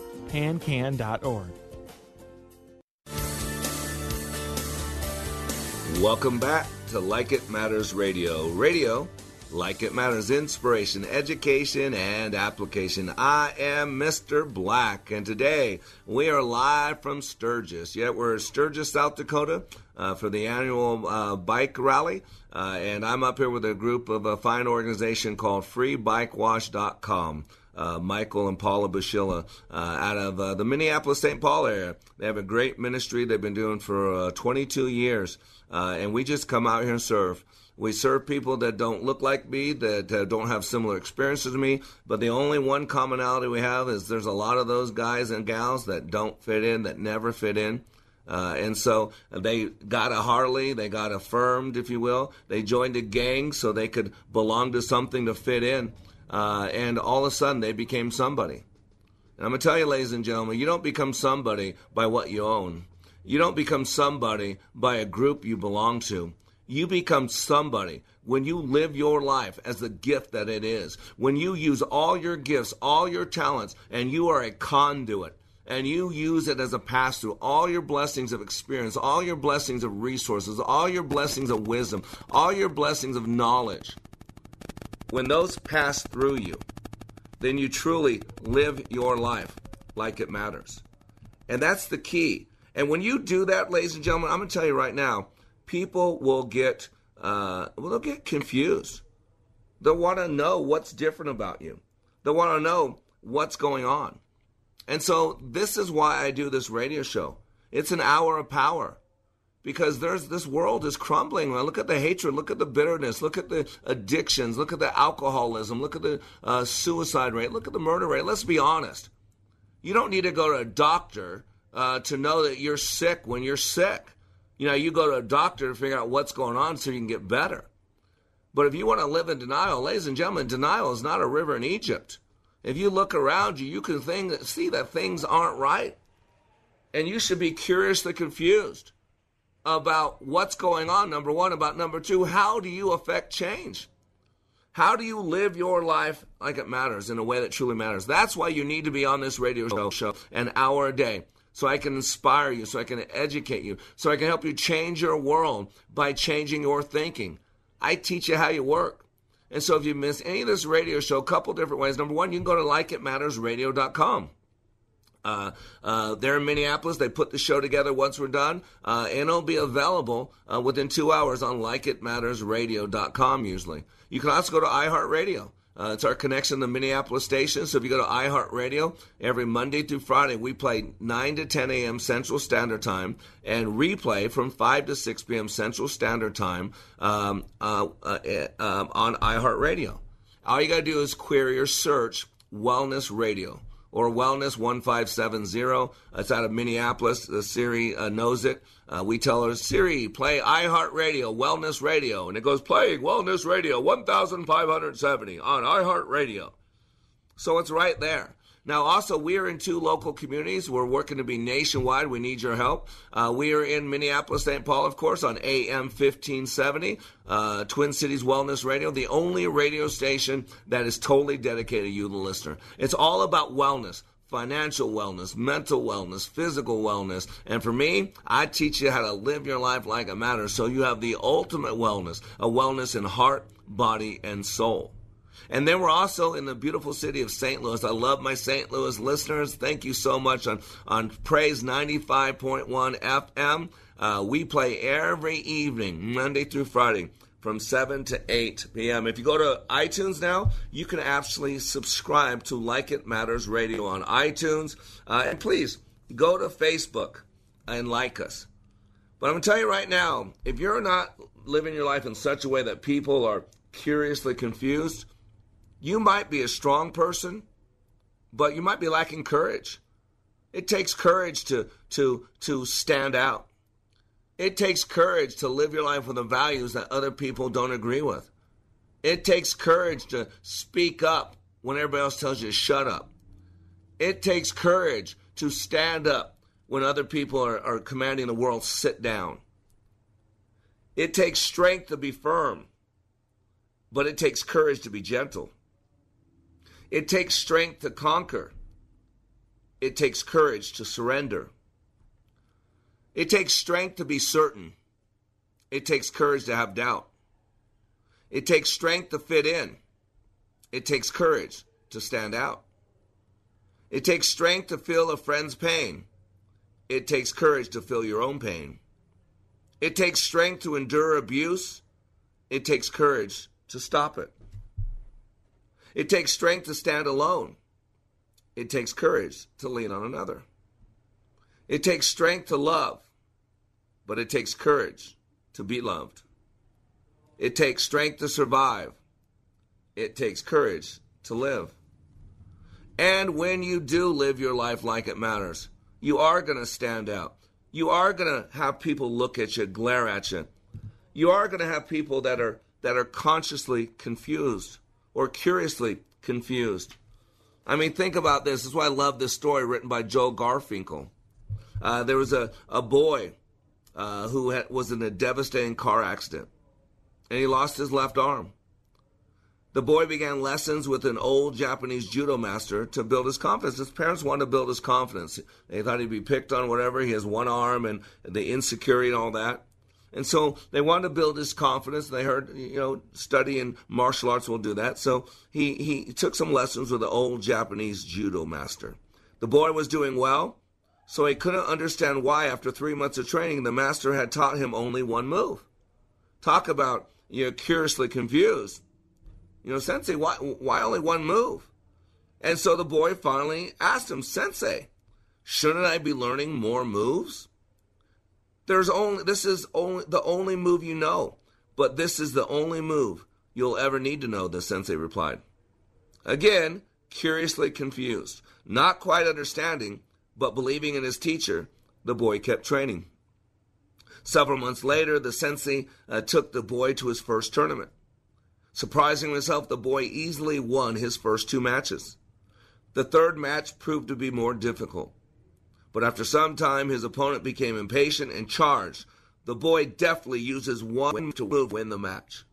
Pancan.org. Welcome back to Like It Matters Radio. Radio, like it matters, inspiration, education, and application. I am Mr. Black, and today we are live from Sturgis. Yeah, we're in Sturgis, South Dakota uh, for the annual uh, bike rally. Uh, and I'm up here with a group of a fine organization called FreeBikeWash.com. Uh, Michael and Paula Bashilla uh, out of uh, the Minneapolis St. Paul area. They have a great ministry they've been doing for uh, 22 years, uh, and we just come out here and serve. We serve people that don't look like me, that don't have similar experiences to me, but the only one commonality we have is there's a lot of those guys and gals that don't fit in, that never fit in. Uh, and so they got a Harley, they got affirmed, if you will. They joined a gang so they could belong to something to fit in. Uh, and all of a sudden, they became somebody. And I'm going to tell you, ladies and gentlemen, you don't become somebody by what you own. You don't become somebody by a group you belong to. You become somebody when you live your life as the gift that it is. When you use all your gifts, all your talents, and you are a conduit and you use it as a pass through all your blessings of experience, all your blessings of resources, all your blessings of wisdom, all your blessings of knowledge. When those pass through you, then you truly live your life like it matters. And that's the key. And when you do that, ladies and gentlemen, I'm going to tell you right now, people will get uh, well, they'll get confused. They'll want to know what's different about you. They'll want to know what's going on. And so this is why I do this radio show. It's an hour of power because there's this world is crumbling. Look at the hatred, look at the bitterness, look at the addictions, look at the alcoholism, look at the uh, suicide rate, look at the murder rate. Let's be honest. You don't need to go to a doctor uh, to know that you're sick when you're sick. You know, you go to a doctor to figure out what's going on so you can get better. But if you want to live in denial, ladies and gentlemen, denial is not a river in Egypt. If you look around you, you can think, see that things aren't right. And you should be curiously confused about what's going on, number one. About number two, how do you affect change? How do you live your life like it matters in a way that truly matters? That's why you need to be on this radio show an hour a day so I can inspire you, so I can educate you, so I can help you change your world by changing your thinking. I teach you how you work. And so if you miss any of this radio show, a couple different ways. Number one, you can go to likeitmattersradio.com. Uh, uh, they're in Minneapolis. They put the show together once we're done, uh, and it'll be available uh, within two hours on likeitmattersradio.com usually. You can also go to iHeartRadio. Uh, it's our connection to Minneapolis station. So if you go to iHeartRadio, every Monday through Friday, we play 9 to 10 a.m. Central Standard Time and replay from 5 to 6 p.m. Central Standard Time um, uh, on iHeartRadio. All you got to do is query or search Wellness Radio or Wellness 1570. It's out of Minneapolis. The Siri uh, knows it. Uh, we tell her, Siri, play iHeartRadio, Wellness Radio. And it goes, playing Wellness Radio 1570 on iHeartRadio. So it's right there. Now, also, we are in two local communities. We're working to be nationwide. We need your help. Uh, we are in Minneapolis, St. Paul, of course, on AM 1570, uh, Twin Cities Wellness Radio, the only radio station that is totally dedicated to you, the listener. It's all about wellness financial wellness, mental wellness, physical wellness. And for me, I teach you how to live your life like it matters so you have the ultimate wellness, a wellness in heart, body, and soul. And then we're also in the beautiful city of St. Louis. I love my St. Louis listeners. Thank you so much on, on Praise 95.1 FM. Uh, we play every evening, Monday through Friday, from 7 to 8 p.m. If you go to iTunes now, you can actually subscribe to Like It Matters Radio on iTunes. Uh, and please go to Facebook and like us. But I'm going to tell you right now if you're not living your life in such a way that people are curiously confused, you might be a strong person, but you might be lacking courage. It takes courage to, to, to stand out. It takes courage to live your life with the values that other people don't agree with. It takes courage to speak up when everybody else tells you to shut up. It takes courage to stand up when other people are, are commanding the world sit down. It takes strength to be firm, but it takes courage to be gentle. It takes strength to conquer. It takes courage to surrender. It takes strength to be certain. It takes courage to have doubt. It takes strength to fit in. It takes courage to stand out. It takes strength to feel a friend's pain. It takes courage to feel your own pain. It takes strength to endure abuse. It takes courage to stop it. It takes strength to stand alone. It takes courage to lean on another. It takes strength to love, but it takes courage to be loved. It takes strength to survive. It takes courage to live. And when you do live your life like it matters, you are going to stand out. you are going to have people look at you, glare at you. You are going to have people that are that are consciously confused or curiously confused. I mean, think about this. Is why I love this story written by Joe Garfinkel. Uh, there was a, a boy uh, who had, was in a devastating car accident, and he lost his left arm. The boy began lessons with an old Japanese judo master to build his confidence. His parents wanted to build his confidence. They thought he'd be picked on, whatever. He has one arm and the insecurity and all that. And so they wanted to build his confidence. They heard, you know, studying martial arts will do that. So he, he took some lessons with an old Japanese judo master. The boy was doing well, so he couldn't understand why, after three months of training, the master had taught him only one move. Talk about, you know, curiously confused. You know, Sensei, why, why only one move? And so the boy finally asked him, Sensei, shouldn't I be learning more moves? There's only this is only the only move you know, but this is the only move you'll ever need to know, the sensei replied. Again, curiously confused, not quite understanding, but believing in his teacher, the boy kept training. Several months later, the sensei uh, took the boy to his first tournament. Surprising himself, the boy easily won his first two matches. The third match proved to be more difficult. But after some time, his opponent became impatient and charged. The boy deftly uses one to win the match.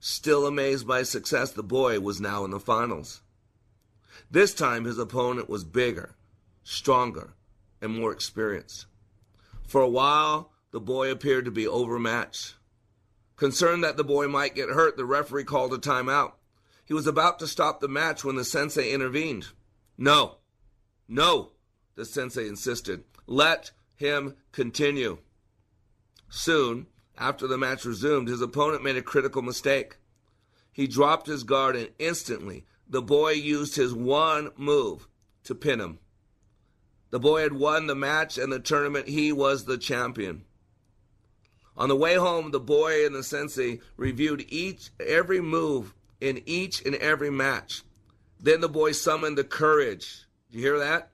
Still amazed by his success, the boy was now in the finals. This time, his opponent was bigger, stronger, and more experienced. For a while, the boy appeared to be overmatched. Concerned that the boy might get hurt, the referee called a timeout. He was about to stop the match when the sensei intervened. No, no, the sensei insisted. Let him continue. Soon, after the match resumed, his opponent made a critical mistake. He dropped his guard and instantly the boy used his one move to pin him. The boy had won the match and the tournament. He was the champion. On the way home, the boy and the sensei reviewed each every move in each and every match. Then the boy summoned the courage. Do you hear that?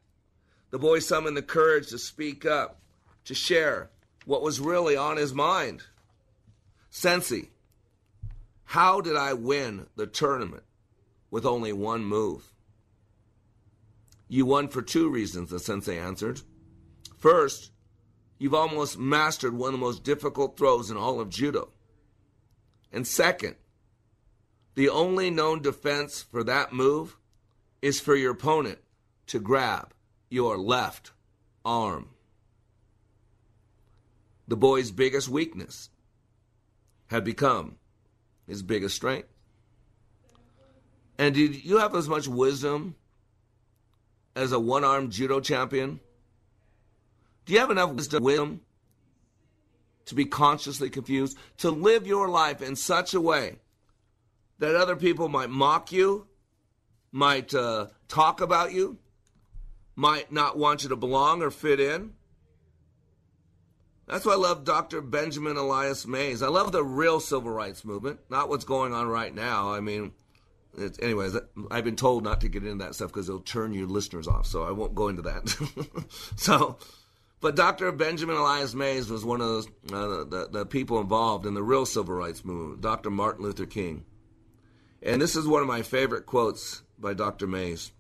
The boy summoned the courage to speak up, to share what was really on his mind. Sensei, how did I win the tournament with only one move? You won for two reasons, the sensei answered. First, you've almost mastered one of the most difficult throws in all of judo. And second, the only known defense for that move is for your opponent to grab your left arm. The boy's biggest weakness had become his biggest strength. And did you have as much wisdom as a one armed judo champion? Do you have enough wisdom to be consciously confused, to live your life in such a way that other people might mock you, might uh, talk about you, might not want you to belong or fit in? That's why I love Dr. Benjamin Elias Mays. I love the real civil rights movement, not what's going on right now. I mean, anyways, I've been told not to get into that stuff because it'll turn your listeners off, so I won't go into that. so, but Dr. Benjamin Elias Mays was one of those, uh, the, the people involved in the real civil rights movement, Dr. Martin Luther King. And this is one of my favorite quotes by Dr. Mays.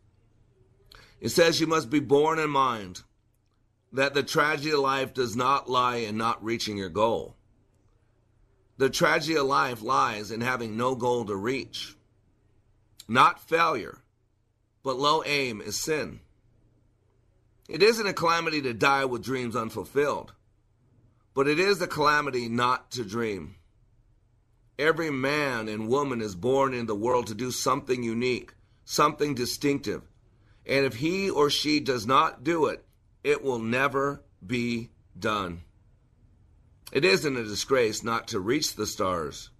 It says you must be born in mind that the tragedy of life does not lie in not reaching your goal. The tragedy of life lies in having no goal to reach. Not failure, but low aim is sin. It isn't a calamity to die with dreams unfulfilled, but it is a calamity not to dream. Every man and woman is born in the world to do something unique, something distinctive. And if he or she does not do it, it will never be done. It isn't a disgrace not to reach the stars,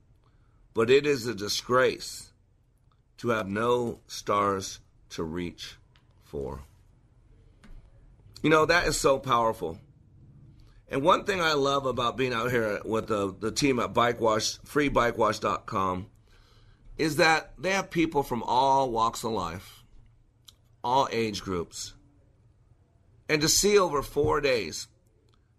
but it is a disgrace to have no stars to reach for. You know, that is so powerful. And one thing I love about being out here with the, the team at Bike Wash, freebikewash.com, is that they have people from all walks of life, all age groups. And to see over four days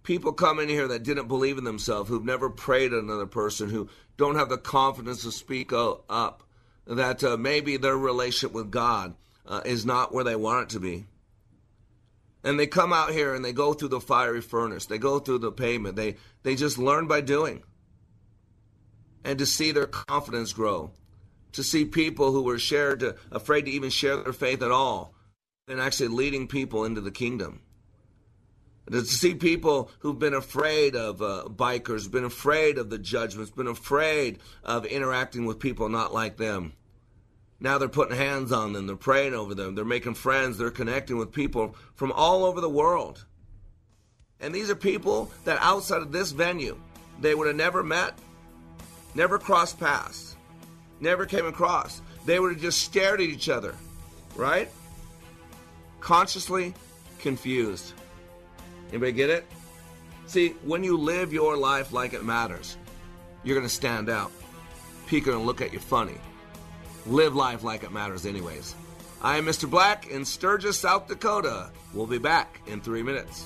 people come in here that didn't believe in themselves, who've never prayed another person, who don't have the confidence to speak up, that uh, maybe their relationship with God uh, is not where they want it to be. And they come out here and they go through the fiery furnace. They go through the pavement. They they just learn by doing. And to see their confidence grow, to see people who were shared to, afraid to even share their faith at all, and actually leading people into the kingdom. To see people who've been afraid of uh, bikers, been afraid of the judgments, been afraid of interacting with people not like them. Now they're putting hands on them, they're praying over them, they're making friends, they're connecting with people from all over the world. And these are people that outside of this venue, they would have never met, never crossed paths, never came across. They would have just stared at each other, right? Consciously confused. Anybody get it? See, when you live your life like it matters, you're going to stand out. People are going to look at you funny. Live life like it matters, anyways. I am Mr. Black in Sturgis, South Dakota. We'll be back in three minutes.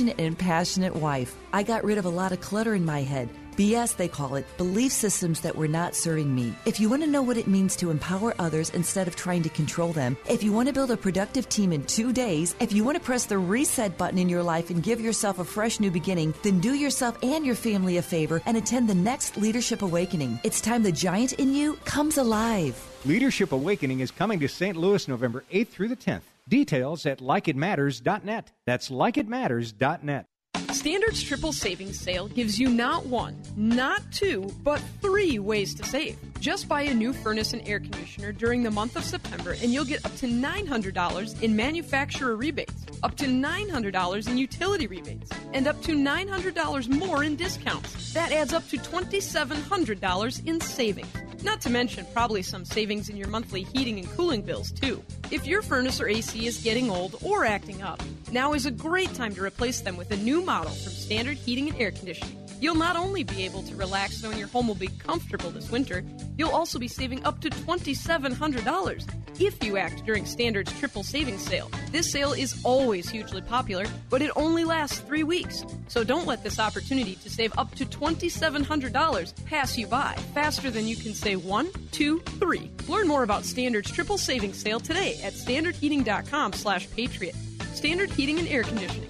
and passionate wife. I got rid of a lot of clutter in my head. BS, they call it, belief systems that were not serving me. If you want to know what it means to empower others instead of trying to control them, if you want to build a productive team in two days, if you want to press the reset button in your life and give yourself a fresh new beginning, then do yourself and your family a favor and attend the next Leadership Awakening. It's time the giant in you comes alive. Leadership Awakening is coming to St. Louis November 8th through the 10th. Details at likeitmatters.net. That's likeitmatters.net. Standard's triple savings sale gives you not one, not two, but three ways to save. Just buy a new furnace and air conditioner during the month of September and you'll get up to $900 in manufacturer rebates, up to $900 in utility rebates, and up to $900 more in discounts. That adds up to $2,700 in savings. Not to mention probably some savings in your monthly heating and cooling bills, too. If your furnace or AC is getting old or acting up, now is a great time to replace them with a new model from Standard Heating and Air Conditioning. You'll not only be able to relax knowing your home will be comfortable this winter, you'll also be saving up to $2,700 if you act during Standard's triple savings sale. This sale is always hugely popular, but it only lasts three weeks. So don't let this opportunity to save up to $2,700 pass you by faster than you can say one, two, three. Learn more about Standard's triple savings sale today at standardheating.com slash patriot. Standard Heating and Air Conditioning.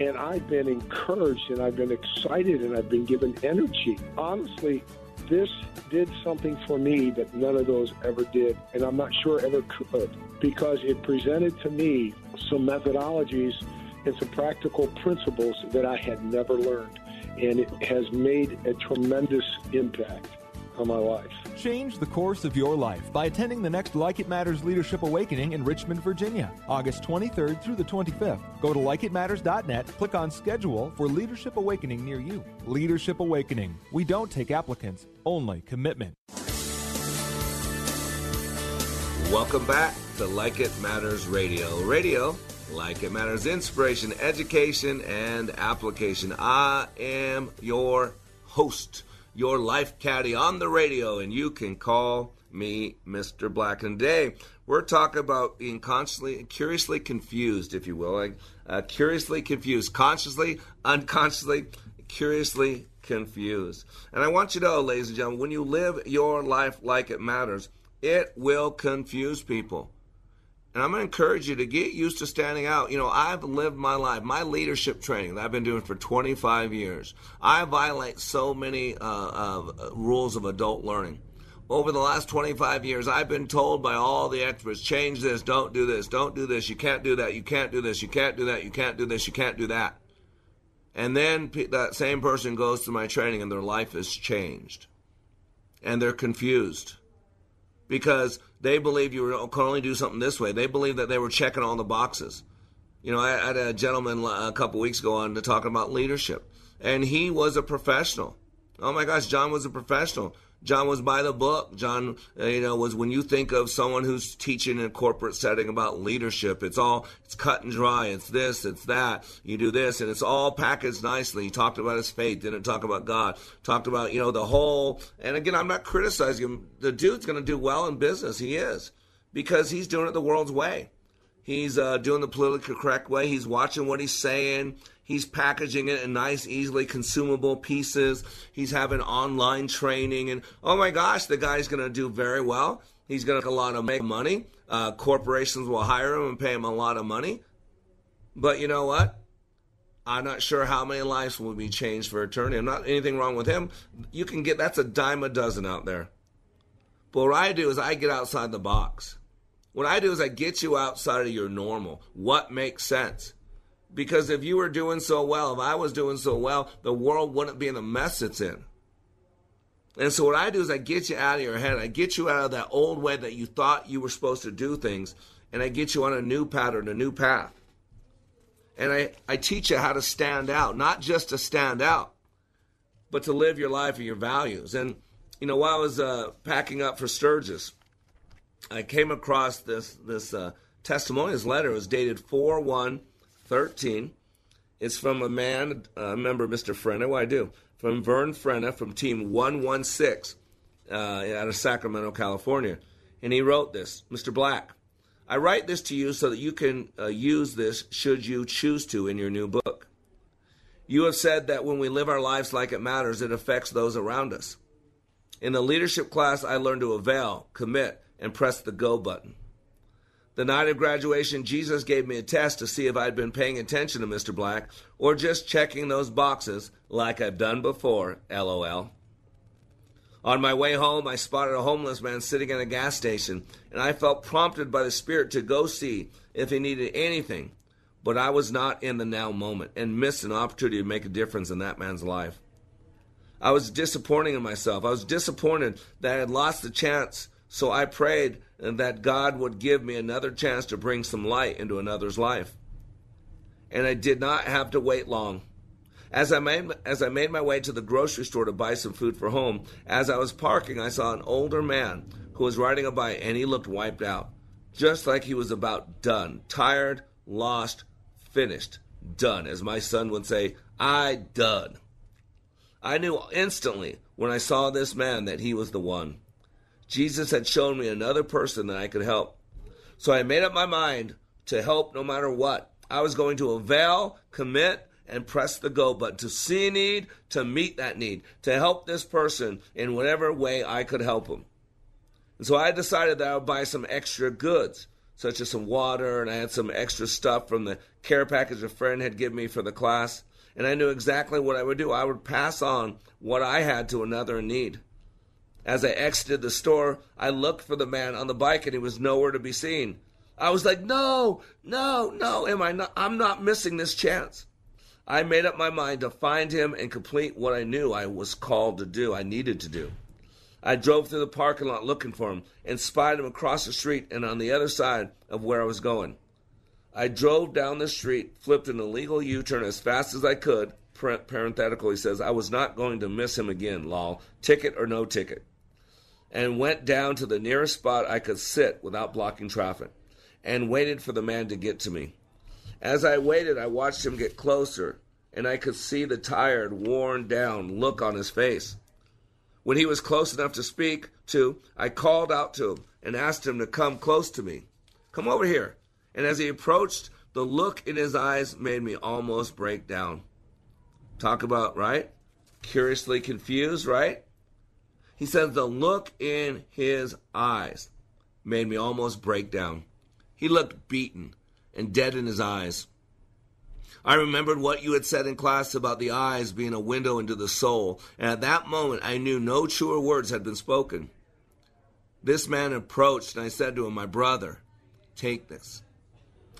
And I've been encouraged and I've been excited and I've been given energy. Honestly, this did something for me that none of those ever did, and I'm not sure ever could, because it presented to me some methodologies and some practical principles that I had never learned. And it has made a tremendous impact on my life. Change the course of your life by attending the next Like It Matters Leadership Awakening in Richmond, Virginia, August 23rd through the 25th. Go to likeitmatters.net, click on schedule for Leadership Awakening near you. Leadership Awakening. We don't take applicants, only commitment. Welcome back to Like It Matters Radio. Radio, like it matters, inspiration, education, and application. I am your host your life caddy on the radio, and you can call me Mr. Black. And today we're talking about being constantly, curiously confused, if you will, like, uh, curiously confused, consciously, unconsciously, curiously confused. And I want you to know, ladies and gentlemen, when you live your life like it matters, it will confuse people. And I'm going to encourage you to get used to standing out. You know, I've lived my life, my leadership training that I've been doing for 25 years. I violate so many uh, uh, rules of adult learning. Over the last 25 years, I've been told by all the experts change this, don't do this, don't do this, you can't do that, you can't do this, you can't do that, you can't do this, you can't do that. And then that same person goes to my training and their life is changed. And they're confused because they believe you were- can only do something this way. They believe that they were checking all the boxes. You know, I had a gentleman a couple weeks ago on to talking about leadership, and he was a professional. Oh my gosh, John was a professional. John was by the book. John, uh, you know, was when you think of someone who's teaching in a corporate setting about leadership, it's all it's cut and dry. It's this, it's that. You do this, and it's all packaged nicely. He talked about his faith, didn't talk about God. Talked about you know the whole. And again, I'm not criticizing him. The dude's going to do well in business. He is because he's doing it the world's way. He's uh, doing the politically correct way. He's watching what he's saying. He's packaging it in nice, easily consumable pieces. He's having online training, and oh my gosh, the guy's going to do very well. He's going to make a lot of make money. Uh, corporations will hire him and pay him a lot of money. But you know what? I'm not sure how many lives will be changed for eternity. I'm not anything wrong with him. You can get that's a dime a dozen out there. But what I do is I get outside the box. What I do is I get you outside of your normal. What makes sense? Because if you were doing so well, if I was doing so well, the world wouldn't be in the mess it's in. And so what I do is I get you out of your head. I get you out of that old way that you thought you were supposed to do things, and I get you on a new pattern, a new path. And I, I teach you how to stand out, not just to stand out, but to live your life and your values. And, you know, while I was uh, packing up for Sturgis, I came across this this uh, testimonials letter. It was dated 4 1 13. It's from a man, a member, Mr. Frenna. What I do? From Vern Frenna from Team 116 uh, out of Sacramento, California. And he wrote this Mr. Black, I write this to you so that you can uh, use this should you choose to in your new book. You have said that when we live our lives like it matters, it affects those around us. In the leadership class, I learned to avail, commit, and press the go button. The night of graduation, Jesus gave me a test to see if I'd been paying attention to Mr. Black or just checking those boxes like I've done before, lol. On my way home, I spotted a homeless man sitting in a gas station, and I felt prompted by the Spirit to go see if he needed anything. But I was not in the now moment and missed an opportunity to make a difference in that man's life. I was disappointing in myself. I was disappointed that I had lost the chance, so I prayed that God would give me another chance to bring some light into another's life. And I did not have to wait long. As I made as I made my way to the grocery store to buy some food for home, as I was parking, I saw an older man who was riding a bike and he looked wiped out, just like he was about done, tired, lost, finished, done. As my son would say, I done. I knew instantly when I saw this man that he was the one. Jesus had shown me another person that I could help. So I made up my mind to help no matter what. I was going to avail, commit, and press the go button to see a need, to meet that need, to help this person in whatever way I could help him. And so I decided that I would buy some extra goods, such as some water, and I had some extra stuff from the care package a friend had given me for the class. And I knew exactly what I would do. I would pass on what I had to another in need. As I exited the store, I looked for the man on the bike and he was nowhere to be seen. I was like, no, no, no, am I not? I'm not missing this chance. I made up my mind to find him and complete what I knew I was called to do, I needed to do. I drove through the parking lot looking for him and spied him across the street and on the other side of where I was going. I drove down the street, flipped an illegal U turn as fast as I could. Parenthetical, he says, I was not going to miss him again, lol. Ticket or no ticket. And went down to the nearest spot I could sit without blocking traffic and waited for the man to get to me. As I waited, I watched him get closer, and I could see the tired, worn down look on his face. When he was close enough to speak to, I called out to him and asked him to come close to me. Come over here. And as he approached, the look in his eyes made me almost break down. Talk about, right? Curiously confused, right? He says the look in his eyes made me almost break down. He looked beaten and dead in his eyes. I remembered what you had said in class about the eyes being a window into the soul, and at that moment I knew no truer words had been spoken. This man approached, and I said to him, My brother, take this.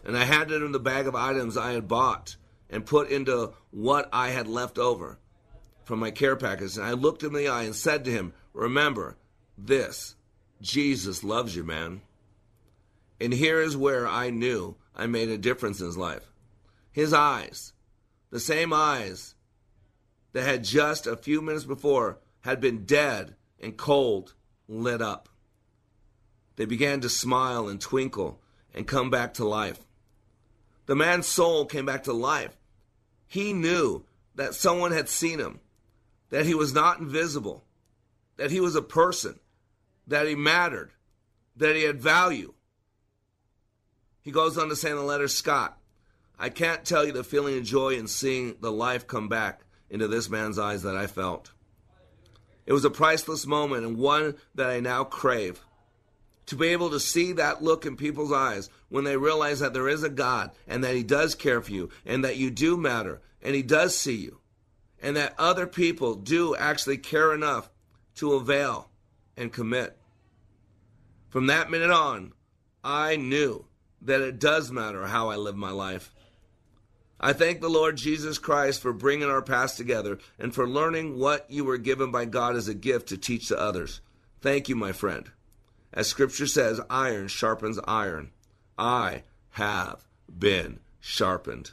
And I handed him the bag of items I had bought and put into what I had left over from my care package. And I looked him in the eye and said to him, Remember this Jesus loves you, man. And here is where I knew I made a difference in his life. His eyes, the same eyes that had just a few minutes before had been dead and cold, lit up. They began to smile and twinkle and come back to life. The man's soul came back to life. He knew that someone had seen him, that he was not invisible, that he was a person, that he mattered, that he had value. He goes on to say in the letter, Scott, I can't tell you the feeling of joy in seeing the life come back into this man's eyes that I felt. It was a priceless moment and one that I now crave. To be able to see that look in people's eyes when they realize that there is a God and that He does care for you and that you do matter and He does see you and that other people do actually care enough to avail and commit. From that minute on, I knew that it does matter how I live my life. I thank the Lord Jesus Christ for bringing our past together and for learning what you were given by God as a gift to teach to others. Thank you, my friend. As Scripture says, iron sharpens iron. I have been sharpened.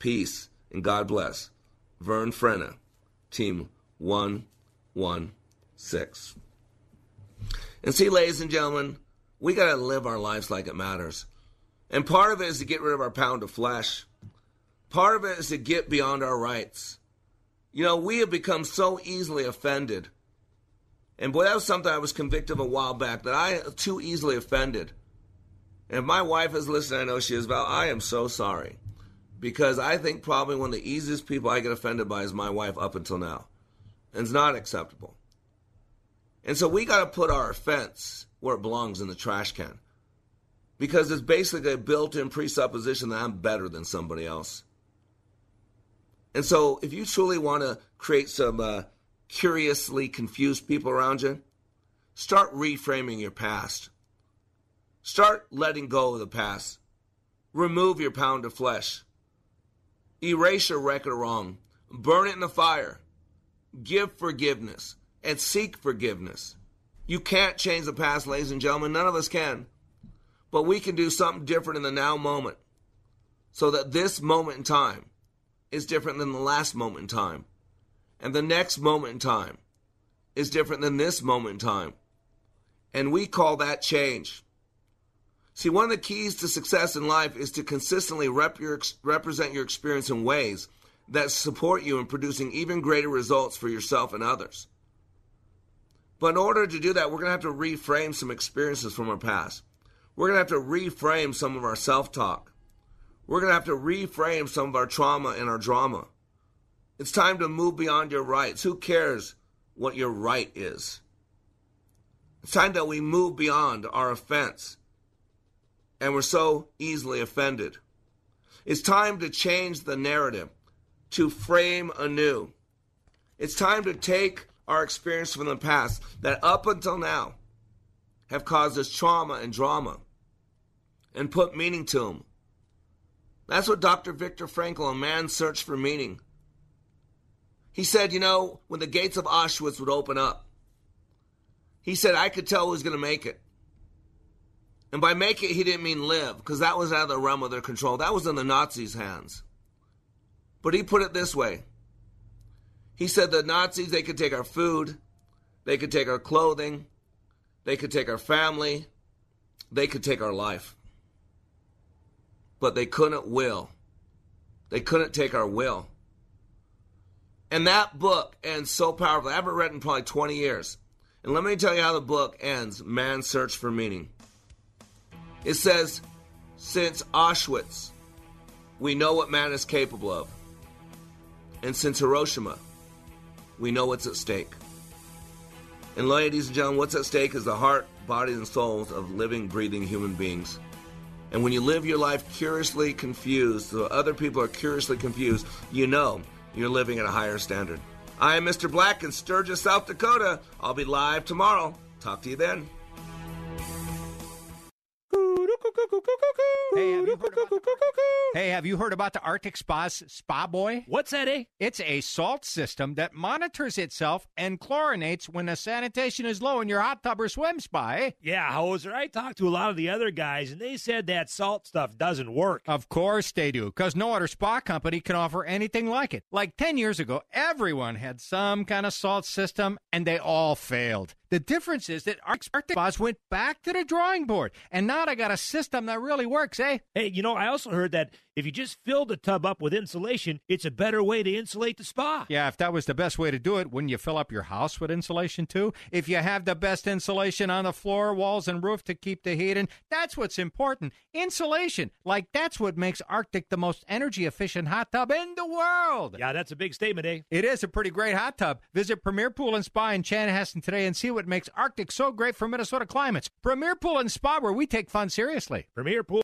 Peace and God bless. Vern Frenna, Team 116. And see, ladies and gentlemen, we got to live our lives like it matters. And part of it is to get rid of our pound of flesh. Part of it is to get beyond our rights. You know, we have become so easily offended. And boy, that was something I was convicted of a while back that I too easily offended. And if my wife is listening, I know she is, Val, I am so sorry. Because I think probably one of the easiest people I get offended by is my wife up until now. And it's not acceptable. And so we got to put our offense where it belongs in the trash can. Because it's basically a built in presupposition that I'm better than somebody else. And so if you truly want to create some uh, curiously confused people around you, start reframing your past. Start letting go of the past. Remove your pound of flesh. Erase your record wrong. Burn it in the fire. Give forgiveness and seek forgiveness. You can't change the past, ladies and gentlemen. None of us can. But we can do something different in the now moment so that this moment in time is different than the last moment in time. And the next moment in time is different than this moment in time. And we call that change. See, one of the keys to success in life is to consistently rep your, represent your experience in ways that support you in producing even greater results for yourself and others. But in order to do that, we're going to have to reframe some experiences from our past. We're going to have to reframe some of our self talk. We're going to have to reframe some of our trauma and our drama. It's time to move beyond your rights. Who cares what your right is? It's time that we move beyond our offense. And we're so easily offended. It's time to change the narrative, to frame anew. It's time to take our experience from the past that up until now have caused us trauma and drama and put meaning to them that's what Dr. Viktor Frankl, A Man's Search for Meaning, he said, you know, when the gates of Auschwitz would open up, he said, I could tell who was going to make it. And by make it, he didn't mean live, because that was out of the realm of their control. That was in the Nazis' hands. But he put it this way He said the Nazis, they could take our food, they could take our clothing, they could take our family, they could take our life but they couldn't will. They couldn't take our will. And that book ends so powerfully. I haven't read in probably 20 years. And let me tell you how the book ends Man's Search for Meaning. It says, Since Auschwitz, we know what man is capable of. And since Hiroshima, we know what's at stake. And ladies and gentlemen, what's at stake is the heart, bodies, and souls of living, breathing human beings. And when you live your life curiously confused, so other people are curiously confused, you know you're living at a higher standard. I am Mr. Black in Sturgis, South Dakota. I'll be live tomorrow. Talk to you then. Hey, have you heard about the, hey, have you heard about the Arctic Spa's Spa Boy? What's that, eh? It's a salt system that monitors itself and chlorinates when the sanitation is low in your hot tub or swim spa, eh? Yeah, Hoser. I talked to a lot of the other guys, and they said that salt stuff doesn't work. Of course they do, because no other spa company can offer anything like it. Like 10 years ago, everyone had some kind of salt system, and they all failed. The difference is that our Arctic Spas went back to the drawing board, and now they got a system that really works, eh? Hey, you know, I also heard that if you just fill the tub up with insulation, it's a better way to insulate the spa. Yeah, if that was the best way to do it, wouldn't you fill up your house with insulation too? If you have the best insulation on the floor, walls, and roof to keep the heat in, that's what's important. Insulation. Like, that's what makes Arctic the most energy efficient hot tub in the world. Yeah, that's a big statement, eh? It is a pretty great hot tub. Visit Premier Pool and Spa in Chanhassen today and see what makes Arctic so great for Minnesota climates. Premier Pool and Spa, where we take fun seriously. Premier Pool.